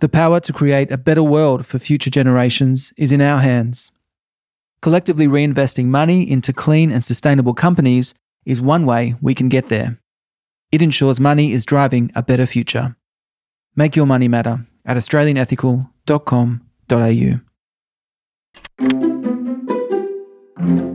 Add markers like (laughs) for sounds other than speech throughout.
The power to create a better world for future generations is in our hands. Collectively reinvesting money into clean and sustainable companies is one way we can get there. It ensures money is driving a better future. Make your money matter at australianethical.com.au.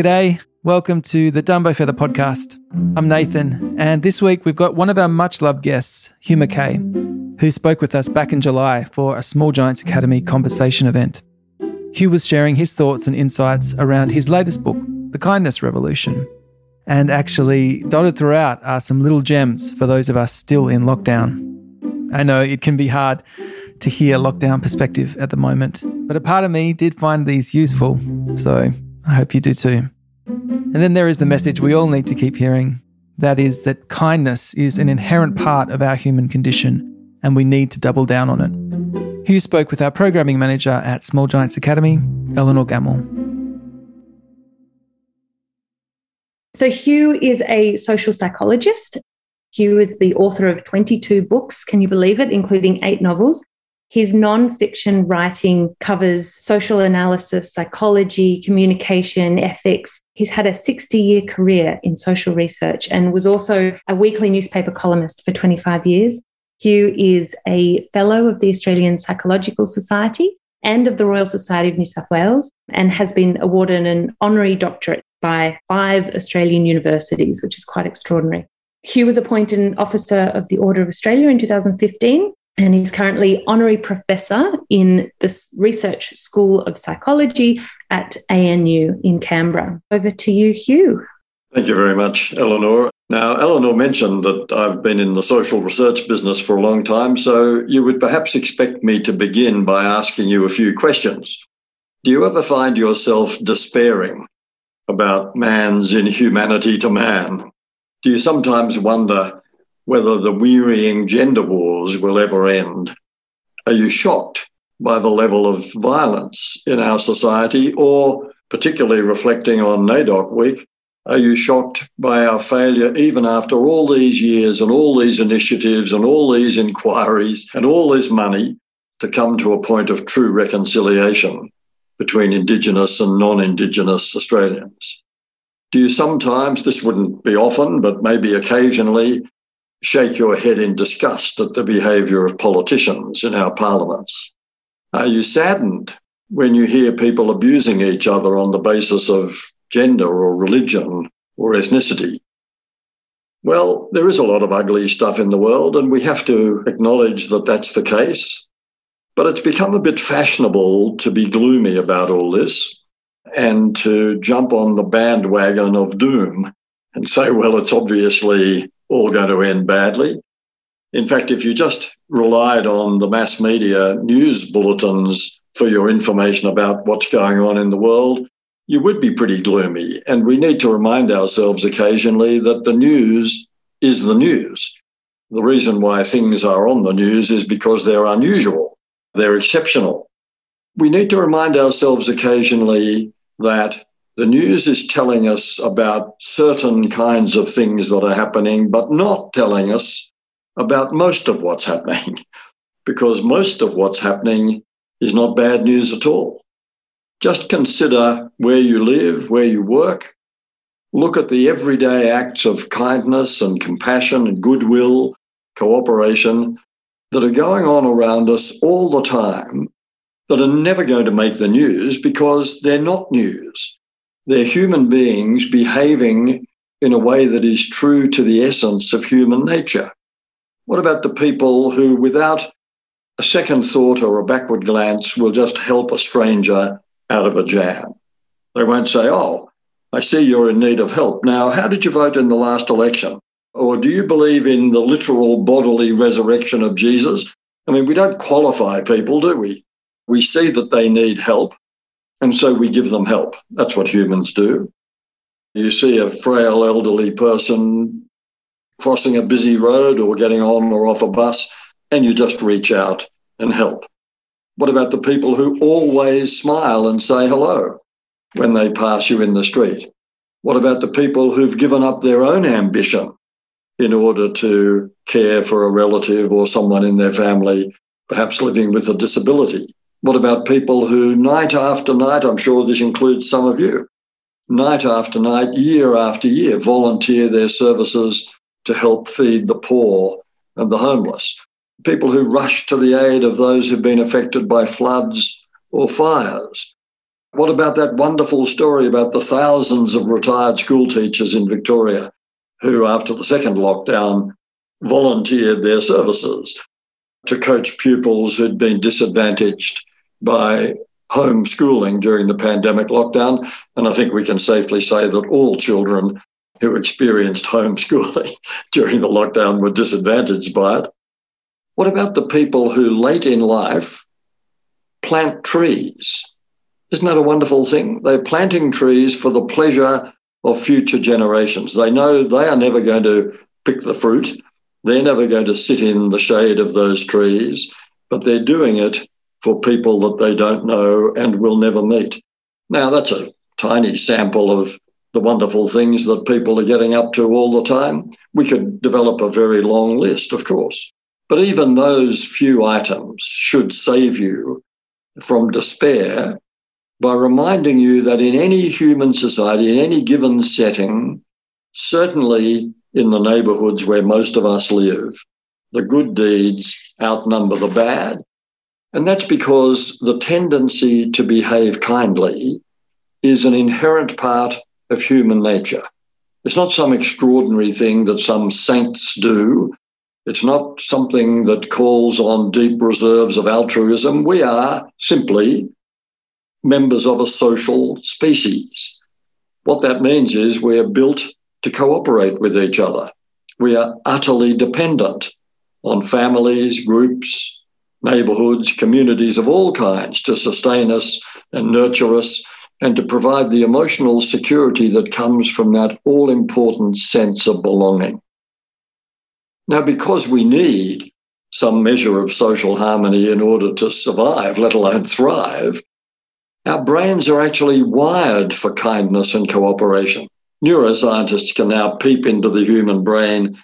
G'day, welcome to the Dumbo Feather podcast. I'm Nathan, and this week we've got one of our much loved guests, Hugh Mackay, who spoke with us back in July for a Small Giants Academy conversation event. Hugh was sharing his thoughts and insights around his latest book, The Kindness Revolution. And actually, dotted throughout are some little gems for those of us still in lockdown. I know it can be hard to hear lockdown perspective at the moment, but a part of me did find these useful, so I hope you do too. And then there is the message we all need to keep hearing that is, that kindness is an inherent part of our human condition, and we need to double down on it. Hugh spoke with our programming manager at Small Giants Academy, Eleanor Gamble. So, Hugh is a social psychologist. Hugh is the author of 22 books, can you believe it, including eight novels. His nonfiction writing covers social analysis, psychology, communication, ethics. He's had a 60 year career in social research and was also a weekly newspaper columnist for 25 years. Hugh is a fellow of the Australian Psychological Society and of the Royal Society of New South Wales and has been awarded an honorary doctorate by five Australian universities, which is quite extraordinary. Hugh was appointed an officer of the Order of Australia in 2015 and he's currently honorary professor in the Research School of Psychology at ANU in Canberra. Over to you, Hugh. Thank you very much, Eleanor. Now, Eleanor mentioned that I've been in the social research business for a long time, so you would perhaps expect me to begin by asking you a few questions. Do you ever find yourself despairing about man's inhumanity to man? Do you sometimes wonder whether the wearying gender wars will ever end. Are you shocked by the level of violence in our society, or particularly reflecting on NAIDOC Week, are you shocked by our failure, even after all these years and all these initiatives and all these inquiries and all this money, to come to a point of true reconciliation between Indigenous and non Indigenous Australians? Do you sometimes, this wouldn't be often, but maybe occasionally, shake your head in disgust at the behaviour of politicians in our parliaments? Are you saddened when you hear people abusing each other on the basis of gender or religion or ethnicity? Well, there is a lot of ugly stuff in the world, and we have to acknowledge that that's the case. But it's become a bit fashionable to be gloomy about all this and to jump on the bandwagon of doom and say, well, it's obviously all going to end badly. In fact, if you just relied on the mass media news bulletins for your information about what's going on in the world, you would be pretty gloomy. And we need to remind ourselves occasionally that the news is the news. The reason why things are on the news is because they're unusual, they're exceptional. We need to remind ourselves occasionally that the news is telling us about certain kinds of things that are happening, but not telling us about most of what's (laughs) happening, because most of what's happening is not bad news at all. Just consider where you live, where you work. Look at the everyday acts of kindness and compassion and goodwill, cooperation that are going on around us all the time that are never going to make the news because they're not news. They're human beings behaving in a way that is true to the essence of human nature. What about the people who, without a second thought or a backward glance, will just help a stranger out of a jam? They won't say, Oh, I see you're in need of help. Now, how did you vote in the last election? Or do you believe in the literal bodily resurrection of Jesus? I mean, we don't qualify people, do we? We see that they need help and so we give them help. That's what humans do. You see a frail elderly person crossing a busy road or getting on or off a bus, and you just reach out and help. What about the people who always smile and say hello? when they pass you in the street? What about the people who've given up their own ambition in order to care for a relative or someone in their family, perhaps living with a disability? What about people who, night after night, I'm sure this includes some of you, night after night, year after year, volunteer their services to help feed the poor and the homeless? People who rush to the aid of those who've been affected by floods or fires. What about that wonderful story about the thousands of retired school teachers in Victoria who, after the second lockdown, volunteered their services to coach pupils who'd been disadvantaged by homeschooling during the pandemic lockdown. And I think we can safely say that all children who experienced homeschooling (laughs) during the lockdown were disadvantaged by it. What about the people who late in life plant trees? Isn't that a wonderful thing? They're planting trees for the pleasure of future generations. They know they are never going to pick the fruit. They're never going to sit in the shade of those trees, but they're doing it for people that they don't know and will never meet. Now, that's a tiny sample of the wonderful things that people are getting up to all the time. We could develop a very long list, of course. But even those few items should save you from despair by reminding you that in any human society, in any given setting, certainly in the neighborhoods where most of us live, the good deeds outnumber the bad. And that's because the tendency to behave kindly is an inherent part of human nature. It's not some extraordinary thing that some saints do. It's not something that calls on deep reserves of altruism. We are simply members of a social species. What that means is we're built to cooperate with each other. We are utterly dependent on families, groups, neighborhoods, communities of all kinds to sustain us and nurture us and to provide the emotional security that comes from that all important sense of belonging. Now, because we need some measure of social harmony in order to survive, let alone thrive, our brains are actually wired for kindness and cooperation. Neuroscientists can now peep into the human brain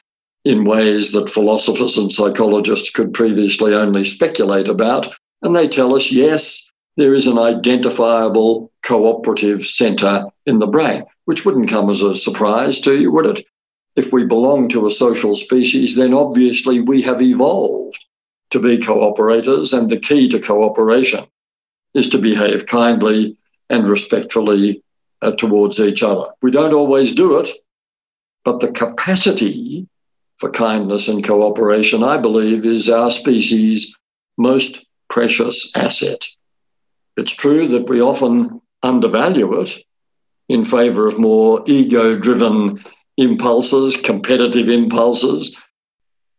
in ways that philosophers and psychologists could previously only speculate about. And they tell us, yes, there is an identifiable cooperative center in the brain, which wouldn't come as a surprise to you, would it? If we belong to a social species, then obviously we have evolved to be cooperators, and the key to cooperation is to behave kindly and respectfully uh, towards each other. We don't always do it, but the capacity for kindness and cooperation, I believe, is our species' most precious asset. It's true that we often undervalue it in favor of more ego driven impulses, competitive impulses,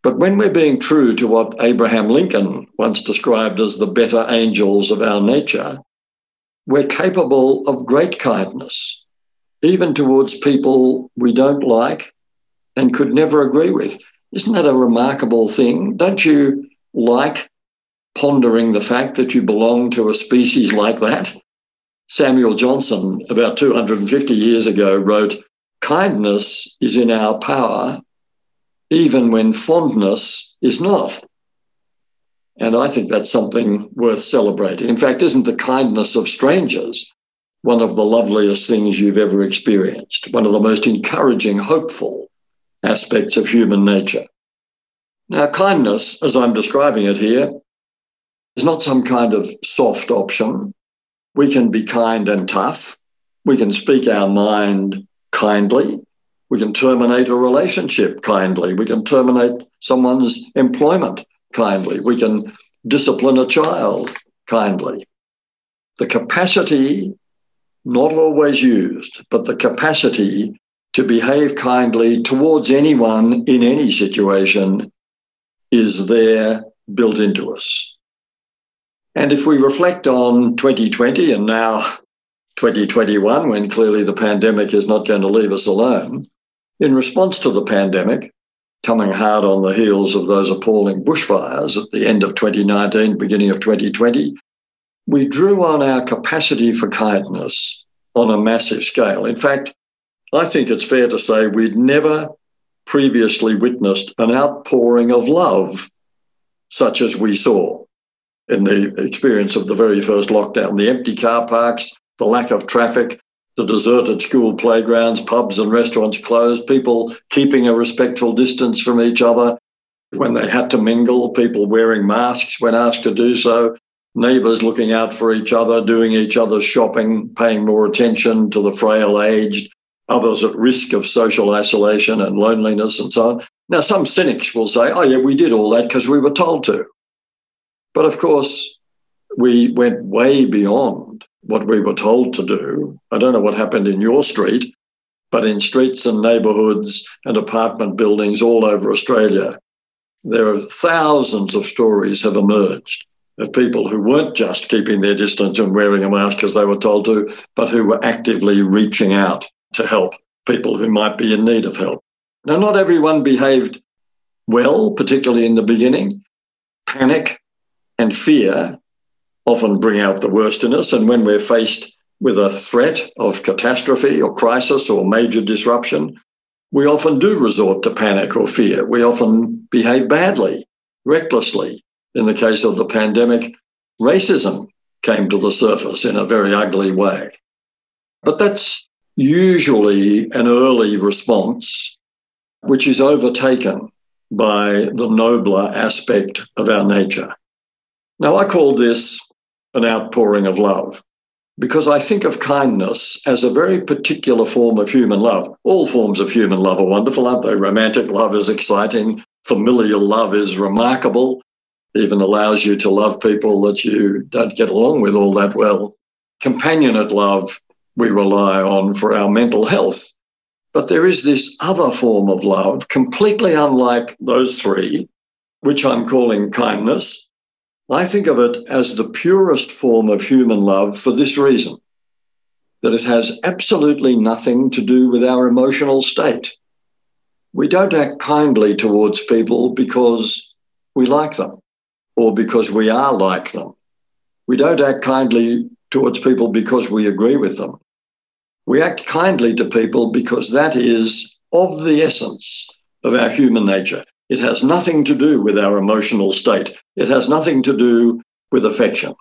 but when we're being true to what Abraham Lincoln once described as the better angels of our nature, we're capable of great kindness, even towards people we don't like and could never agree with. Isn't that a remarkable thing? Don't you like pondering the fact that you belong to a species like that? Samuel Johnson, about 250 years ago, wrote, Kindness is in our power even when fondness is not. And I think that's something worth celebrating. In fact, isn't the kindness of strangers one of the loveliest things you've ever experienced? One of the most encouraging, hopeful aspects of human nature. Now, kindness, as I'm describing it here, is not some kind of soft option. We can be kind and tough. We can speak our mind kindly. We can terminate a relationship kindly. We can terminate someone's employment kindly. We can discipline a child kindly. The capacity, not always used, but the capacity to behave kindly towards anyone in any situation is there built into us. And if we reflect on 2020 and now 2021, when clearly the pandemic is not going to leave us alone, in response to the pandemic, coming hard on the heels of those appalling bushfires at the end of 2019, beginning of 2020, we drew on our capacity for kindness on a massive scale. In fact, I think it's fair to say we'd never previously witnessed an outpouring of love such as we saw in the experience of the very first lockdown. The empty car parks, the lack of traffic, the deserted school playgrounds, pubs and restaurants closed, people keeping a respectful distance from each other when they had to mingle, people wearing masks when asked to do so, neighbours looking out for each other, doing each other's shopping, paying more attention to the frail aged, others at risk of social isolation and loneliness and so on. Now, some cynics will say, oh, yeah, we did all that because we were told to. But of course, we went way beyond what we were told to do. I don't know what happened in your street, but in streets and neighbourhoods and apartment buildings all over Australia, there are thousands of stories have emerged of people who weren't just keeping their distance and wearing a mask because they were told to, but who were actively reaching out to help people who might be in need of help. Now, not everyone behaved well, particularly in the beginning. Panic and fear often bring out the worst in us. And when we're faced with a threat of catastrophe or crisis or major disruption, we often do resort to panic or fear. We often behave badly, recklessly. In the case of the pandemic, racism came to the surface in a very ugly way. But that's usually an early response, which is overtaken by the nobler aspect of our nature. Now, I call this an outpouring of love because I think of kindness as a very particular form of human love. All forms of human love are wonderful, aren't they? Romantic love is exciting, familial love is remarkable, even allows you to love people that you don't get along with all that well. Companionate love we rely on for our mental health. But there is this other form of love, completely unlike those three, which I'm calling kindness, I think of it as the purest form of human love for this reason that it has absolutely nothing to do with our emotional state. We don't act kindly towards people because we like them or because we are like them. We don't act kindly towards people because we agree with them. We act kindly to people because that is of the essence of our human nature. It has nothing to do with our emotional state. It has nothing to do with affection.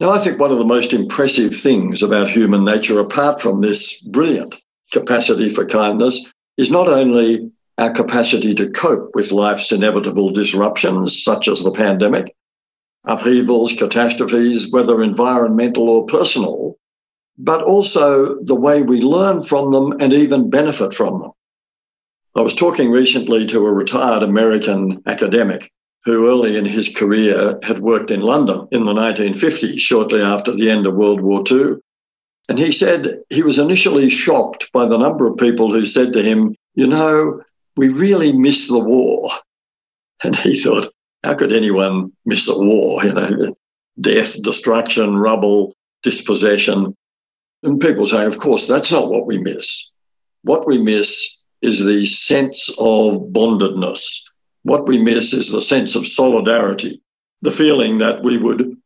Now, I think one of the most impressive things about human nature, apart from this brilliant capacity for kindness, is not only our capacity to cope with life's inevitable disruptions, such as the pandemic, upheavals, catastrophes, whether environmental or personal, but also the way we learn from them and even benefit from them. I was talking recently to a retired American academic who early in his career had worked in London in the 1950s, shortly after the end of World War II. And he said he was initially shocked by the number of people who said to him, You know, we really miss the war. And he thought, How could anyone miss a war? You know, death, destruction, rubble, dispossession. And people say, Of course, that's not what we miss. What we miss is the sense of bondedness. What we miss is the sense of solidarity, the feeling that we would,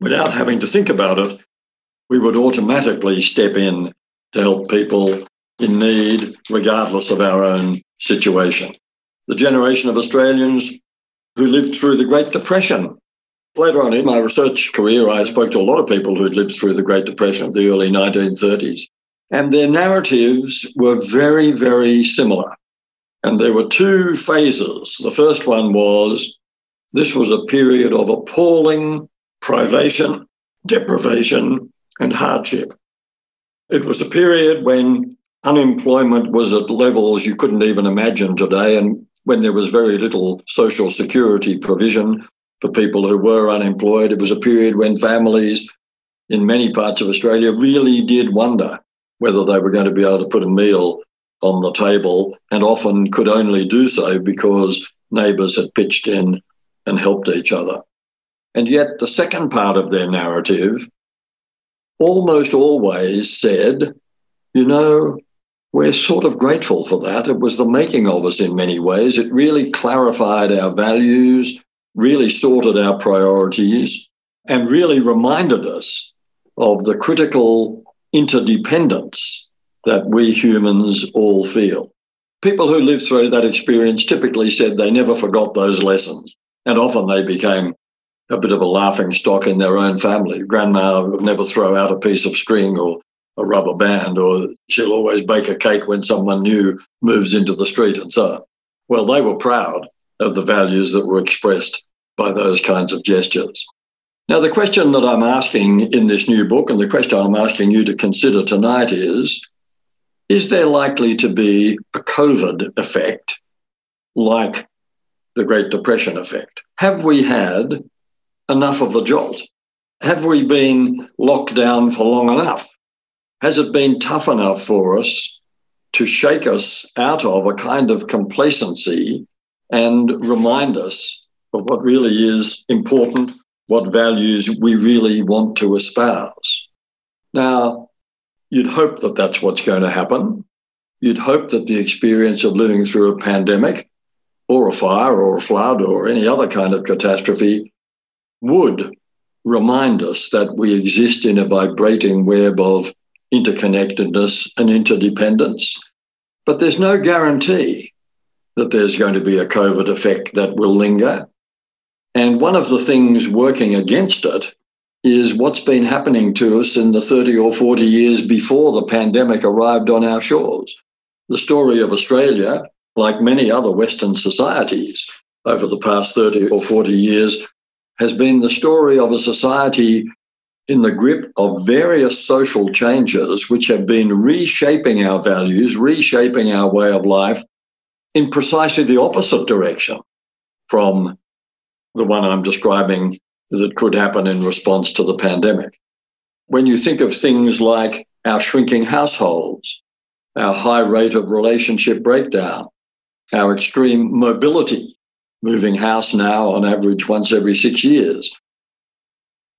without having to think about it, we would automatically step in to help people in need, regardless of our own situation. The generation of Australians who lived through the Great Depression. Later on in my research career, I spoke to a lot of people who'd lived through the Great Depression of the early 1930s. And their narratives were very, very similar. And there were two phases. The first one was this was a period of appalling privation, deprivation, and hardship. It was a period when unemployment was at levels you couldn't even imagine today, and when there was very little social security provision for people who were unemployed. It was a period when families in many parts of Australia really did wonder whether they were going to be able to put a meal on the table, and often could only do so because neighbours had pitched in and helped each other. And yet, the second part of their narrative almost always said, you know, we're sort of grateful for that. It was the making of us in many ways. It really clarified our values, really sorted our priorities, and really reminded us of the critical interdependence that we humans all feel. People who lived through that experience typically said they never forgot those lessons, and often they became a bit of a laughing stock in their own family. Grandma would never throw out a piece of string or a rubber band, or she'll always bake a cake when someone new moves into the street and so on. Well, they were proud of the values that were expressed by those kinds of gestures. Now, the question that I'm asking in this new book, and the question I'm asking you to consider tonight is Is there likely to be a COVID effect like the Great Depression effect? Have we had enough of the jolt? Have we been locked down for long enough? Has it been tough enough for us to shake us out of a kind of complacency and remind us of what really is important, what values we really want to espouse? Now, you'd hope that that's what's going to happen. You'd hope that the experience of living through a pandemic or a fire or a flood or any other kind of catastrophe would remind us that we exist in a vibrating web of interconnectedness and interdependence. But there's no guarantee that there's going to be a COVID effect that will linger. And one of the things working against it is what's been happening to us in the 30 or 40 years before the pandemic arrived on our shores. The story of Australia, like many other Western societies over the past 30 or 40 years, has been the story of a society in the grip of various social changes which have been reshaping our values, reshaping our way of life in precisely the opposite direction from the one I'm describing that could happen in response to the pandemic. When you think of things like our shrinking households, our high rate of relationship breakdown, our extreme mobility, moving house now on average once every six years.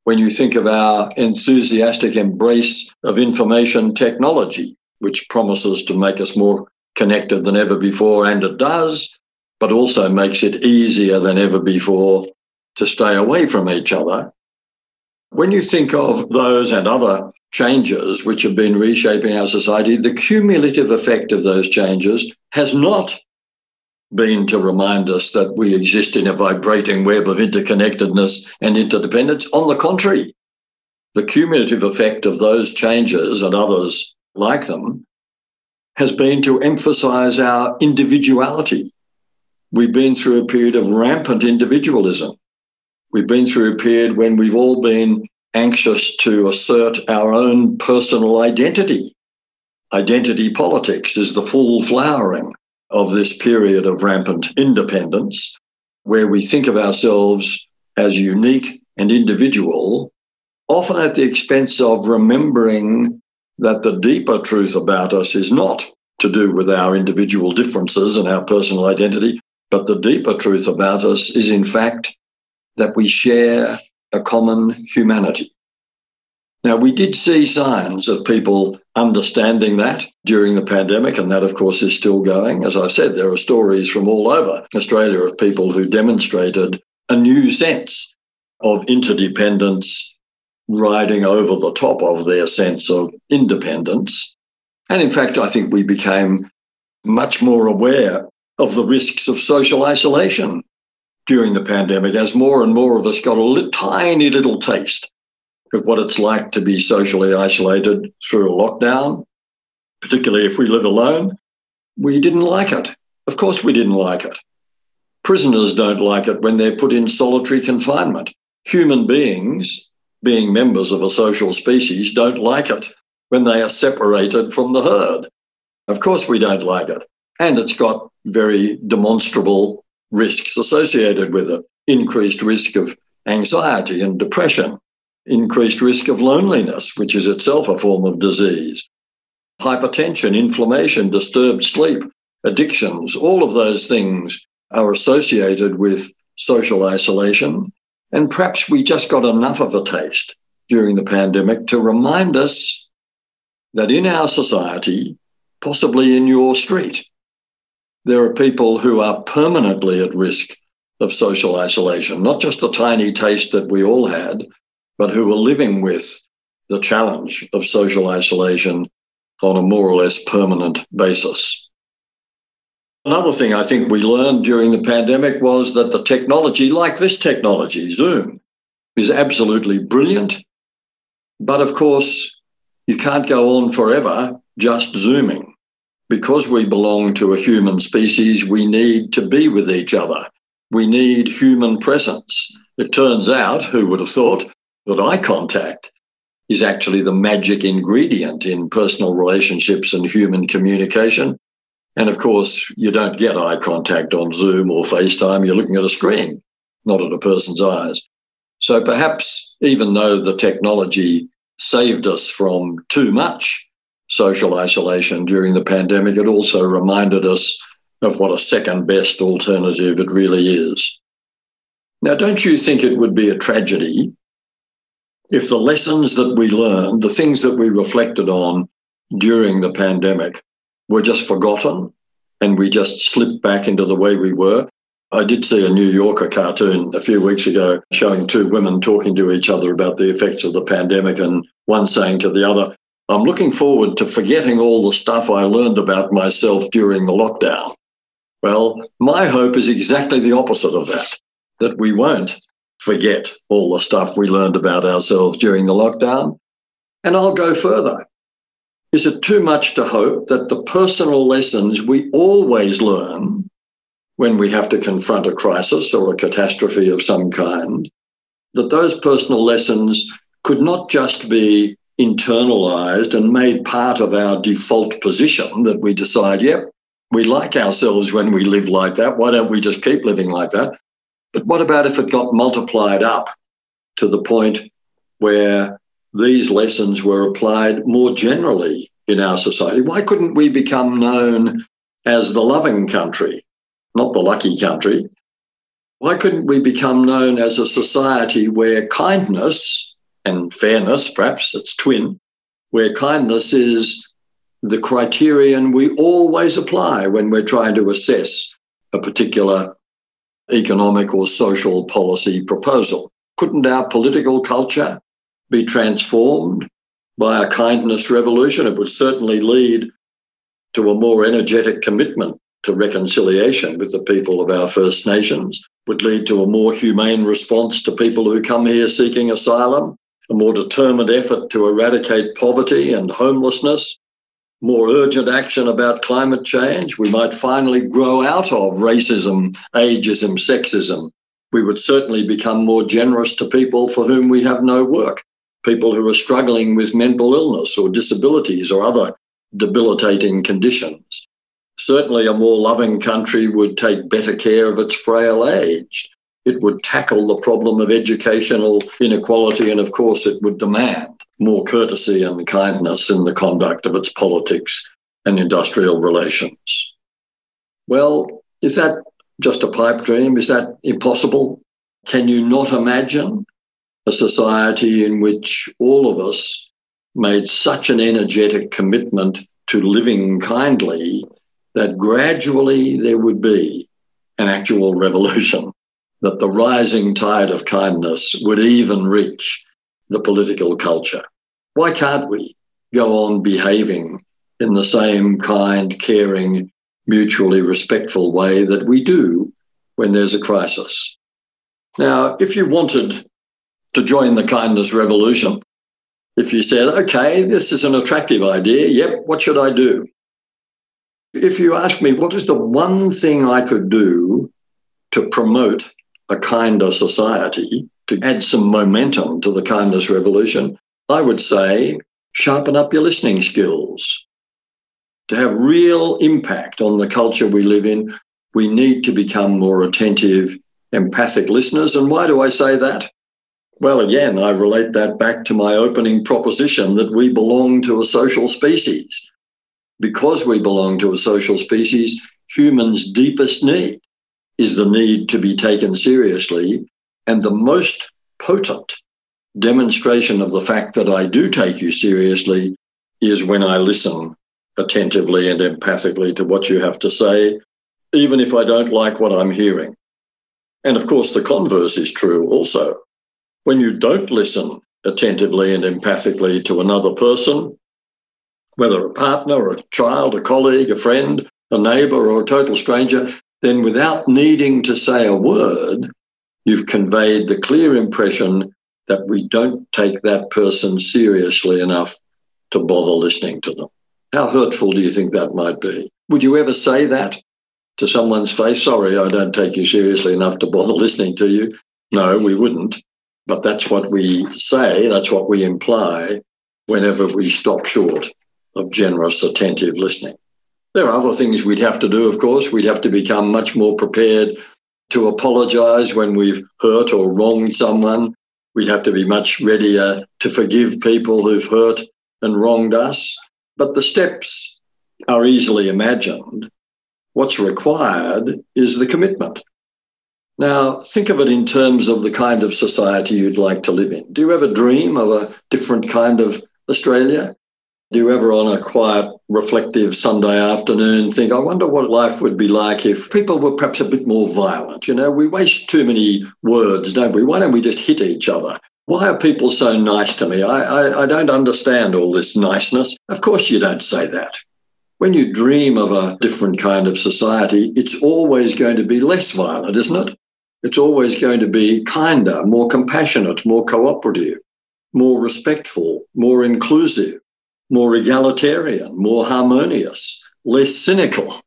When you think of our enthusiastic embrace of information technology, which promises to make us more connected than ever before, and it does, but also makes it easier than ever before to stay away from each other. When you think of those and other changes which have been reshaping our society, the cumulative effect of those changes has not been to remind us that we exist in a vibrating web of interconnectedness and interdependence. On the contrary, the cumulative effect of those changes and others like them has been to emphasize our individuality. We've been through a period of rampant individualism. We've been through a period when we've all been anxious to assert our own personal identity. Identity politics is the full flowering of this period of rampant independence, where we think of ourselves as unique and individual, often at the expense of remembering that the deeper truth about us is not to do with our individual differences and our personal identity, but the deeper truth about us is, in fact, that we share a common humanity. Now, we did see signs of people understanding that during the pandemic, and that, of course, is still going. As I've said, there are stories from all over Australia of people who demonstrated a new sense of interdependence riding over the top of their sense of independence. And in fact, I think we became much more aware of the risks of social isolation during the pandemic as more and more of us got a tiny little taste of what it's like to be socially isolated through a lockdown, particularly if we live alone. We didn't like it. Of course, we didn't like it. Prisoners don't like it when they're put in solitary confinement. Human beings, being members of a social species, don't like it when they are separated from the herd. Of course, we don't like it. And it's got very demonstrable risks associated with it increased risk of anxiety and depression, increased risk of loneliness, which is itself a form of disease, hypertension, inflammation, disturbed sleep, addictions, all of those things are associated with social isolation. And perhaps we just got enough of a taste during the pandemic to remind us that in our society, possibly in your street, there are people who are permanently at risk of social isolation, not just the tiny taste that we all had, but who are living with the challenge of social isolation on a more or less permanent basis. Another thing I think we learned during the pandemic was that the technology, like this technology, Zoom, is absolutely brilliant. But of course, you can't go on forever just Zooming. Because we belong to a human species, we need to be with each other. We need human presence. It turns out, who would have thought, that eye contact is actually the magic ingredient in personal relationships and human communication. And of course, you don't get eye contact on Zoom or FaceTime. You're looking at a screen, not at a person's eyes. So perhaps even though the technology saved us from too much social isolation during the pandemic, it also reminded us of what a second best alternative it really is. Now, don't you think it would be a tragedy if the lessons that we learned, the things that we reflected on during the pandemic, were just forgotten and we just slipped back into the way we were. I did see a New Yorker cartoon a few weeks ago showing two women talking to each other about the effects of the pandemic, and one saying to the other, I'm looking forward to forgetting all the stuff I learned about myself during the lockdown. Well, my hope is exactly the opposite of that, that we won't forget all the stuff we learned about ourselves during the lockdown. And I'll go further. Is it too much to hope that the personal lessons we always learn when we have to confront a crisis or a catastrophe of some kind, that those personal lessons could not just be internalized and made part of our default position that we decide, yep, we like ourselves when we live like that. Why don't we just keep living like that? But what about if it got multiplied up to the point where these lessons were applied more generally in our society? Why couldn't we become known as the loving country, not the lucky country? Why couldn't we become known as a society where kindness and fairness, perhaps it's twin, where kindness is the criterion we always apply when we're trying to assess a particular economic or social policy proposal. Couldn't our political culture be transformed by a kindness revolution? It would certainly lead to a more energetic commitment to reconciliation with the people of our First Nations, would lead to a more humane response to people who come here seeking asylum, a more determined effort to eradicate poverty and homelessness, more urgent action about climate change. We might finally grow out of racism, ageism, sexism. We would certainly become more generous to people for whom we have no work, people who are struggling with mental illness or disabilities or other debilitating conditions. Certainly, a more loving country would take better care of its frail aged. It would tackle the problem of educational inequality, and of course, it would demand more courtesy and kindness in the conduct of its politics and industrial relations. Well, is that just a pipe dream? Is that impossible? Can you not imagine a society in which all of us made such an energetic commitment to living kindly that gradually there would be an actual revolution, (laughs) that the rising tide of kindness would even reach the political culture. Why can't we go on behaving in the same kind, caring, mutually respectful way that we do when there's a crisis? Now, if you wanted to join the kindness revolution, if you said, okay, this is an attractive idea, yep, what should I do? If you ask me, what is the one thing I could do to promote a kinder society, to add some momentum to the kindness revolution, I would say sharpen up your listening skills. To have real impact on the culture we live in, we need to become more attentive, empathic listeners. And why do I say that? Well, again, I relate that back to my opening proposition that we belong to a social species. Because we belong to a social species, humans' deepest need is the need to be taken seriously. And the most potent demonstration of the fact that I do take you seriously is when I listen attentively and empathically to what you have to say, even if I don't like what I'm hearing. And of course, the converse is true also. When you don't listen attentively and empathically to another person, whether a partner, a child, a colleague, a friend, a neighbor, or a total stranger, then without needing to say a word, you've conveyed the clear impression that we don't take that person seriously enough to bother listening to them. How hurtful do you think that might be? Would you ever say that to someone's face? Sorry, I don't take you seriously enough to bother (laughs) listening to you. No, we wouldn't. But that's what we say, that's what we imply whenever we stop short of generous, attentive listening. There are other things we'd have to do, of course. We'd have to become much more prepared to apologize when we've hurt or wronged someone. We'd have to be much readier to forgive people who've hurt and wronged us. But the steps are easily imagined. What's required is the commitment. Now, think of it in terms of the kind of society you'd like to live in. Do you ever dream of a different kind of Australia? Do you ever, on a quiet, reflective Sunday afternoon, think, I wonder what life would be like if people were perhaps a bit more violent? You know, we waste too many words, don't we? Why don't we just hit each other? Why are people so nice to me? I, I, I don't understand all this niceness. Of course, you don't say that. When you dream of a different kind of society, it's always going to be less violent, isn't it? It's always going to be kinder, more compassionate, more cooperative, more respectful, more inclusive, more egalitarian, more harmonious, less cynical.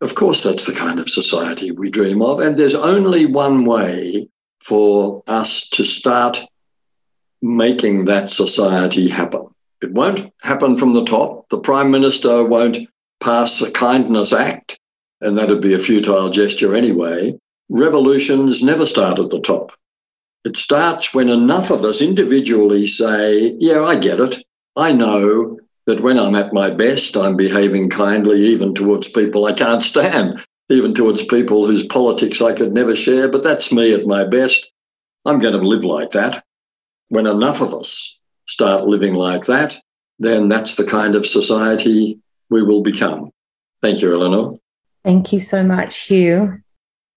Of course, that's the kind of society we dream of. And there's only one way for us to start making that society happen. It won't happen from the top. The Prime Minister won't pass a kindness act, and that'd be a futile gesture anyway. Revolutions never start at the top. It starts when enough of us individually say, Yeah, I get it. I know that when I'm at my best, I'm behaving kindly even towards people I can't stand even towards people whose politics I could never share, but that's me at my best. I'm going to live like that. When enough of us start living like that, then that's the kind of society we will become. Thank you, Eleanor. Thank you so much, Hugh.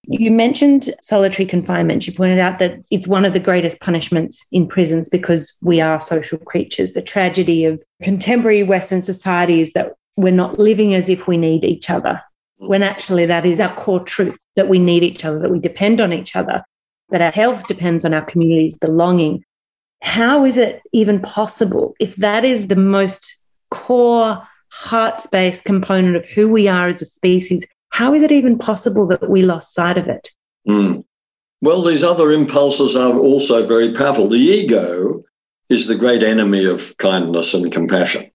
You mentioned solitary confinement. You pointed out that it's one of the greatest punishments in prisons because we are social creatures. The tragedy of contemporary Western society is that we're not living as if we need each other when actually that is our core truth that we need each other, that we depend on each other, that our health depends on our community's belonging. How is it even possible if that is the most core heart space component of who we are as a species? How is it even possible that we lost sight of it? Mm. Well, these other impulses are also very powerful. The ego is the great enemy of kindness and compassion.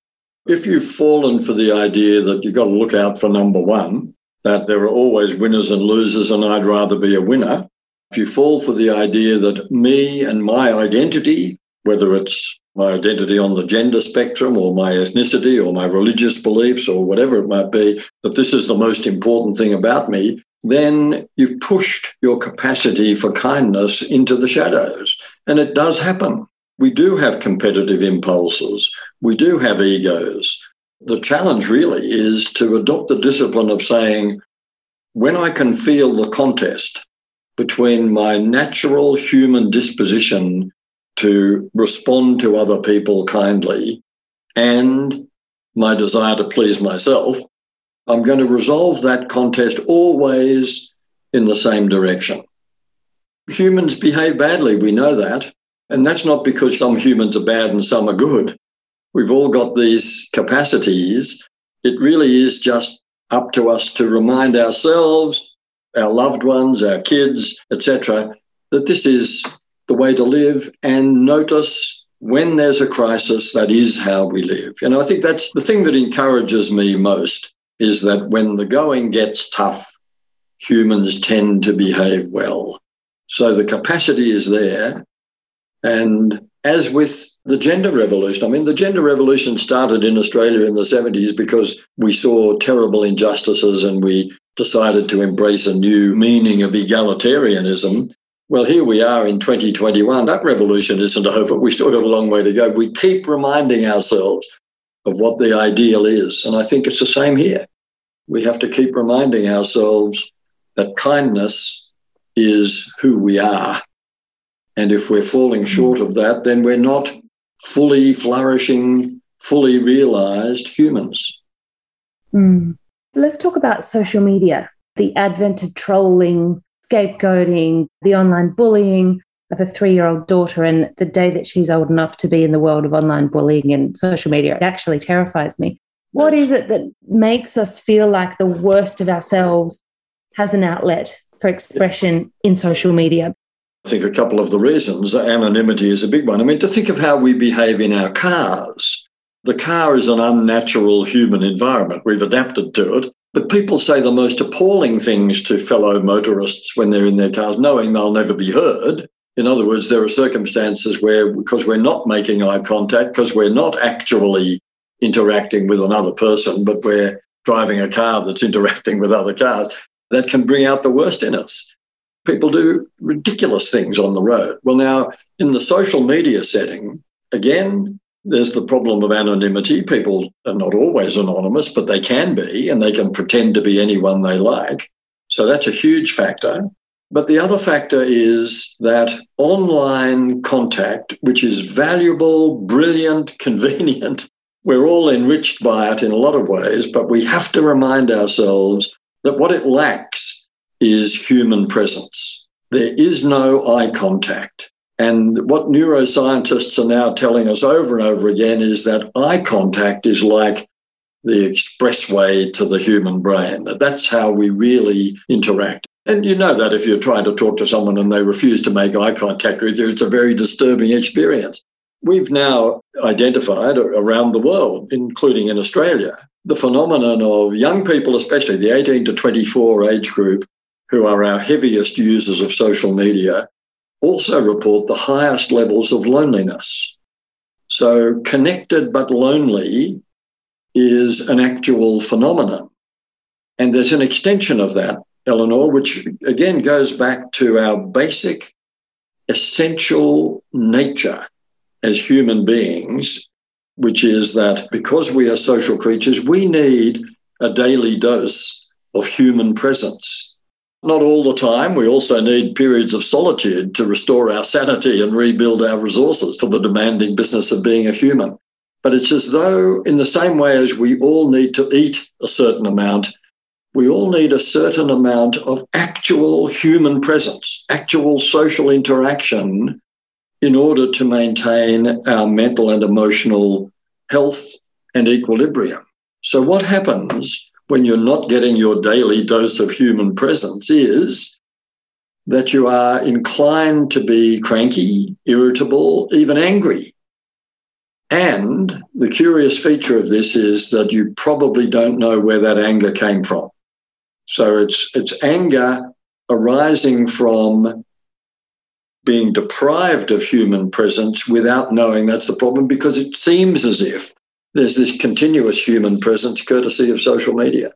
If you've fallen for the idea that you've got to look out for number one, that there are always winners and losers, and I'd rather be a winner. If you fall for the idea that me and my identity, whether it's my identity on the gender spectrum or my ethnicity or my religious beliefs or whatever it might be, that this is the most important thing about me, then you've pushed your capacity for kindness into the shadows. And it does happen. We do have competitive impulses. We do have egos. The challenge really is to adopt the discipline of saying, when I can feel the contest between my natural human disposition to respond to other people kindly and my desire to please myself, I'm going to resolve that contest always in the same direction. Humans behave badly, we know that. And that's not because some humans are bad and some are good. We've all got these capacities. It really is just up to us to remind ourselves, our loved ones, our kids, etc., that this is the way to live and notice when there's a crisis, that is how we live. And I think that's the thing that encourages me most is that when the going gets tough, humans tend to behave well. So the capacity is there. And as with the gender revolution. I mean, the gender revolution started in Australia in the 70s because we saw terrible injustices and we decided to embrace a new meaning of egalitarianism. Well, here we are in 2021. That revolution isn't over. We've still got a long way to go. We keep reminding ourselves of what the ideal is. And I think it's the same here. We have to keep reminding ourselves that kindness is who we are And if we're falling short of that, then we're not fully flourishing, fully realized humans. Mm. Let's talk about social media, the advent of trolling, scapegoating, the online bullying. Have a three year old daughter, and the day that she's old enough to be in the world of online bullying and social media, it actually terrifies me. What is it that makes us feel like the worst of ourselves has an outlet for expression in social media? I think a couple of the reasons. Anonymity is a big one. I mean, to think of how we behave in our cars. The car is an unnatural human environment. We've adapted to it. But people say the most appalling things to fellow motorists when they're in their cars, knowing they'll never be heard. In other words, there are circumstances where, because we're not making eye contact, because we're not actually interacting with another person, but we're driving a car that's (laughs) interacting with other cars, that can bring out the worst in us. People do ridiculous things on the road. Well, now, in the social media setting, again, there's the problem of anonymity. People are not always anonymous, but they can be, and they can pretend to be anyone they like. So that's a huge factor. But the other factor is that online contact, which is valuable, brilliant, (laughs) convenient, we're all enriched by it in a lot of ways, but we have to remind ourselves that what it lacks is human presence. There is no eye contact. And what neuroscientists are now telling us over and over again is that eye contact is like the expressway to the human brain. That's how we really interact. And you know that if you're trying to talk to someone and they refuse to make eye contact with you, it's a very disturbing experience. We've now identified around the world, including in Australia, the phenomenon of young people, especially the 18 to 24 age group, who are our heaviest users of social media, also report the highest levels of loneliness. So, connected but lonely is an actual phenomenon. And there's an extension of that, Eleanor, which again goes back to our basic, essential nature as human beings, which is that because we are social creatures, we need a daily dose of human presence. Not all the time. We also need periods of solitude to restore our sanity and rebuild our resources for the demanding business of being a human. But it's as though, in the same way as we all need to eat a certain amount, we all need a certain amount of actual human presence, actual social interaction in order to maintain our mental and emotional health and equilibrium. So, what happens when you're not getting your daily dose of human presence is that you are inclined to be cranky, irritable, even angry. And the curious feature of this is that you probably don't know where that anger came from. So it's, it's anger arising from being deprived of human presence without knowing that's the problem because it seems as if there's this continuous human presence courtesy of social media.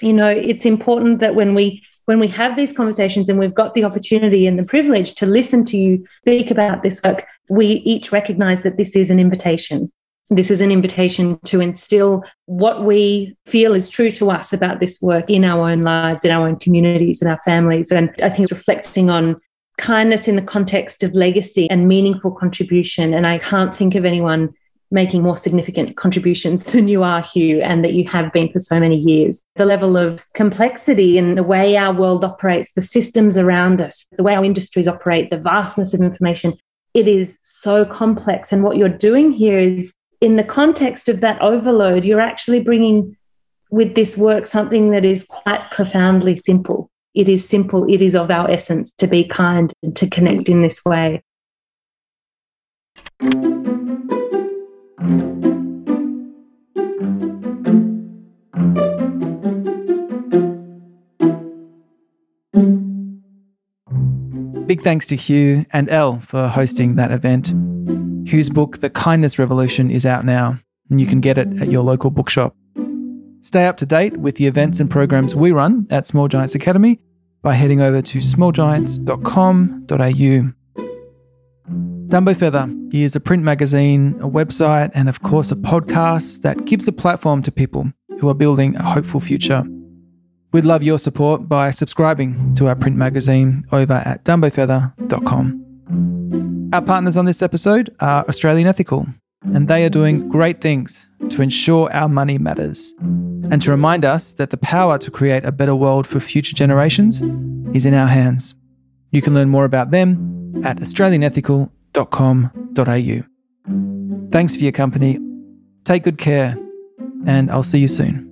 You know, it's important that when we when we have these conversations and we've got the opportunity and the privilege to listen to you speak about this work, we each recognize that this is an invitation. This is an invitation to instill what we feel is true to us about this work in our own lives, in our own communities, in our families. And I think reflecting on kindness in the context of legacy and meaningful contribution. And I can't think of anyone making more significant contributions (laughs) than you are, Hugh, and that you have been for so many years. The level of complexity in the way our world operates, the systems around us, the way our industries operate, the vastness of information, it is so complex. And what you're doing here is, in the context of that overload, you're actually bringing with this work something that is quite profoundly simple. It is simple, it is of our essence to be kind and to connect in this way. Big thanks to Hugh and Elle for hosting that event. Hugh's book, The Kindness Revolution, is out now, and you can get it at your local bookshop. Stay up to date with the events and programs we run at Small Giants Academy by heading over to smallgiants.com.au. Dumbo Feather is a print magazine, a website, and of course a podcast that gives a platform to people who are building a hopeful future. We'd love your support by subscribing to our print magazine over at dumbofeather.com. Our partners on this episode are Australian Ethical, and they are doing great things to ensure our money matters and to remind us that the power to create a better world for future generations is in our hands. You can learn more about them at australianethical.com.au. Thanks for your company. Take good care, and I'll see you soon.